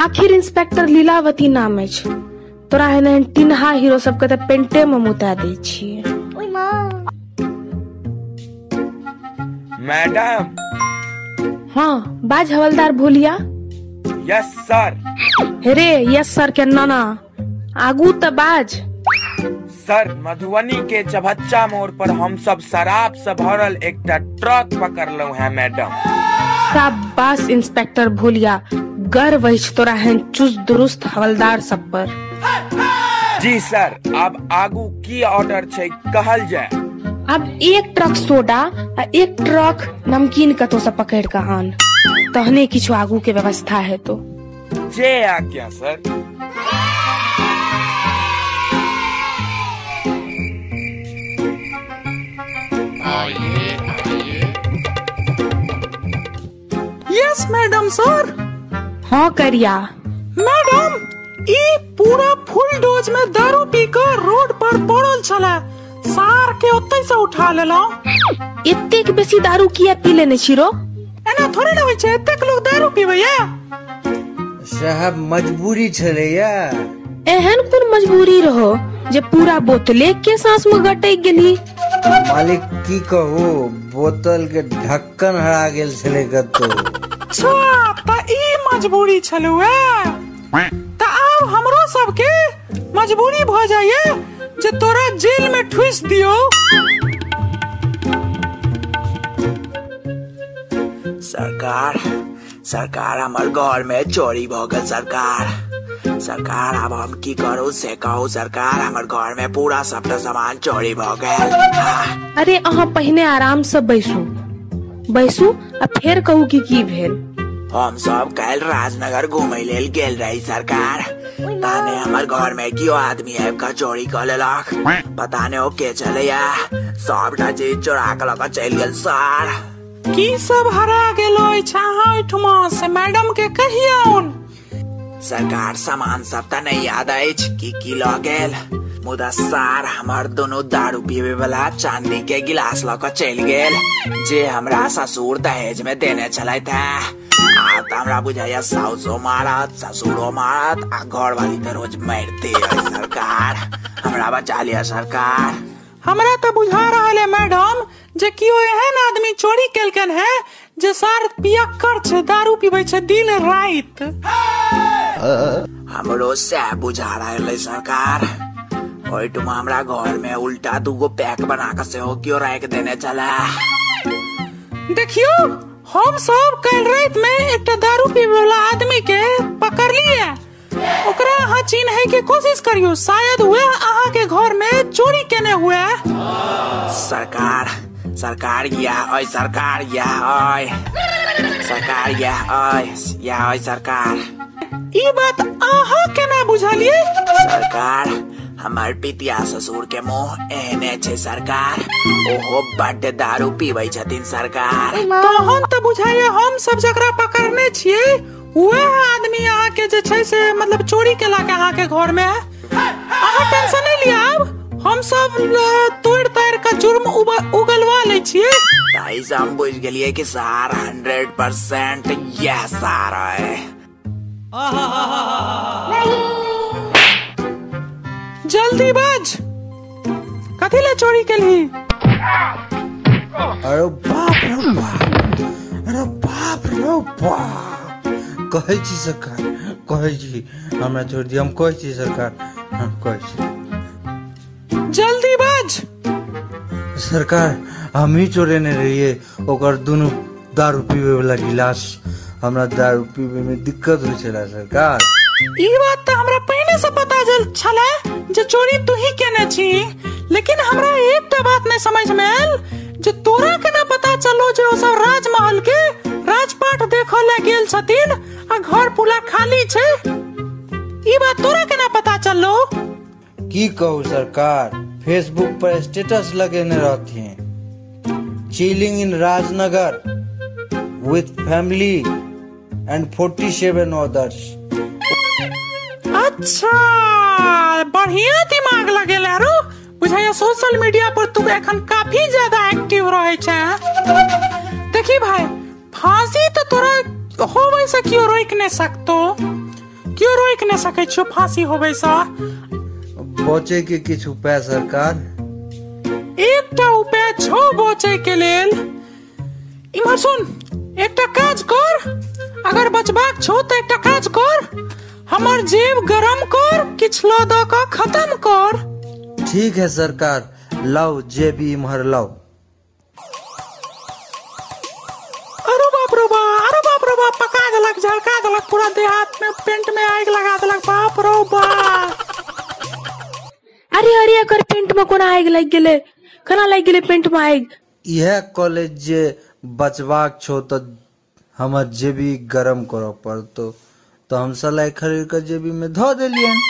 आखिर इंस्पेक्टर लीलावती नाम अछि तोरा एहन टिन्हा हीरो सबके तऽ पेंटे में मुता दै छियै मैडम। हाँ बाज हवलदार भूलिया। Yes sir. हेरे यस सर के नाना। आगू त बाज। सर मधुबनी के चभच्चा मोड़ पर हम सब शराब से भरल एकटा ट्रक पकड़लौ है मैडम। शाबाश इंस्पेक्टर भूलिया। गर्व तोरा एहन चुस्त दुरुस्त हवलदार सब पर। जी सर अब आगू की ऑर्डर छै कहल जाय अब एक ट्रक सोडा आ एक ट्रक नमकीन कतौ से पकड़ के आन। तहने किछु आगू के व्यवस्था है तो। जे आज्ञा सर। यस मैडम सर हाँ करिया। मैडम ई पूरा फुल डोज में दारू पीकर रोड पर पड़ल छले। सार के ओतै से उठा लेलौ। एतेक बेसी दारू किया पी लेने छिरो? एना थोड़े ना होइ छै एतेक लोग दारू पीबैया। साहब मजबूरी छलैया। एहन कोन मजबूरी रहो जे पूरा बोतले के सांस में गटक गेली? मालिक की कहू? बोतल के ढक्कन हरा गेल छलै कतौ। मजबूरी छलुए त आब हमरो सबके मजबूरी भ जाइए जे तोरा जेल में ठुस दियो। सरकार सरकार हमर घर में चोरी भ गेल सरकार। सरकार अब हम की करू से कहू? सरकार हमर घर में पूरा सबटा सामान चोरी भ गेल। हाँ, अरे अहाँ पहिने आराम से बैसू। बैसू आ फेर कहू कि की भेल। हम सब कल राजनगर घूमे लेल गेल रही सरकार। ताने हमर घर में क्यों आदमी आबि कऽ चोरी कर लेलक। पता नहि ओ के छलैया। सबटा चीज़ चोरा लऽ कऽ चलि गेल सर। की सब हरा गेलो अहाँ ओहिठमा से मैडम के कहियौन? सरकार सामान सब तऽ नहि याद अछि की की लऽ गेल। मुदा सार हमर दुनू दारू पीबे वाला चांदी के गिलास लऽ चलि गेल जे हमरा ससुर दहेज में देने छलथि है। सरकार। हमरा बचा लिअ सरकार। हमरा तऽ बुझा रहल है मैडम जे कियो एहन आदमी चोरी केलकन है जे सार पियक्कर छै दारू पीबै छै दिन रात हमरो सएह बुझा रहल अइ सरकार। ओहिठमा हमरा घर में उल्टा दूगो पैक बना सेहो केओ राखि देने छले देखियो हम सब कल रात में एकटा दारू पीबे वाला आदमी के पकड़लिए ओकरा अहाँ चिन्हे के कोशिश करियो शायद वह अहाँ के घर में चोरी केने हुए। सरकार सरकार या अय सरकार या अय सरकार या अय या अय सरकार। ई बात अहाँ केना बुझलिए सरकार हमर पितिया ससुर के मुँह एहने छै सरकार। ओहो बड्ड दारू पीबै छथिन सरकार। तहन तऽ बुझाइए हम सब जकरा पकड़ने छियै वह आदमी अहाँ के जे छै से मतलब चोरी केलक अहाँ के घर में अहाँ टेंशन नहीं लिया अब हम सब तोड़ ताड़ के जुर्म उगलवा ले छियै। ताहि से हम बुझ गेलिए कि सार हंड्रेड परसेंट यह सार है जल्दी बाज। कथी ले चोरी केलही? अरे बाप रे बाप अरे बाप रे बाप। कहै छी सरकार कहै छी हमरा छोड़ दिय हम कहै छी सरकार हम कहै छी। जल्दी बाज। सरकार हम ही चोरेने रहिए ओकर दुनू दारू पीबे वाला गिलास हमरा दारू पीबे में दिक्कत होइ छला सरकार। ई बात तऽ हमरा पहिने से पता चल छले जे चोरी तू ही केने छी। लेकिन हमरा एकटा बात नहीं समझ में आयल, जे तोरा केना पता चलो जे ओ सब राजमहल के राजपाट देखो ले गेल छथिन आ घर पूरा खाली छै? ई बात तोरा केना पता चललो? की कहू सरकार फेसबुक पर स्टेटस लगेने रहथिन। Chilling in Rajnagar with family and 47 others अच्छा बढ़िया दिमाग लगेल रो बुझाइया सोशल मीडिया पर तू एखन काफ़ी ज़्यादा एक्टिव रहे छै देखी भाई फांसी तो तोरा होवे से क्यों रोक नहीं सकतो? क्यों रोक न सकै छियो फांसी होबै सँ? बचे के किछु उपाय सरकार? एकटा उपाय छौ बचै के लेल। इम्हर सुन एकटा काज कर। अगर बचबाक छौ तऽ एकटा काज कर। हमर जेब गरम कर दऽ कऽ खत्म कर। ठीक है सरकार। लाओ जे भी इम्हर लाओ। अरे बाप रे बा अरे बाप रे बा पका देलक झलका देलक पूरा देहात में पेंट में आग लगा देलक बाप रे बा। अरे अरे एकर पेंट में कोना आगि लागि गेलै? केना लग गेलै पेंट में आग? इहे कॉलेज जे बचबाक छौ तऽ हमर जेबी गरम करऽ पड़तौ। तऽ हम सलाई खरीद कर जेबी में धो देलियनि।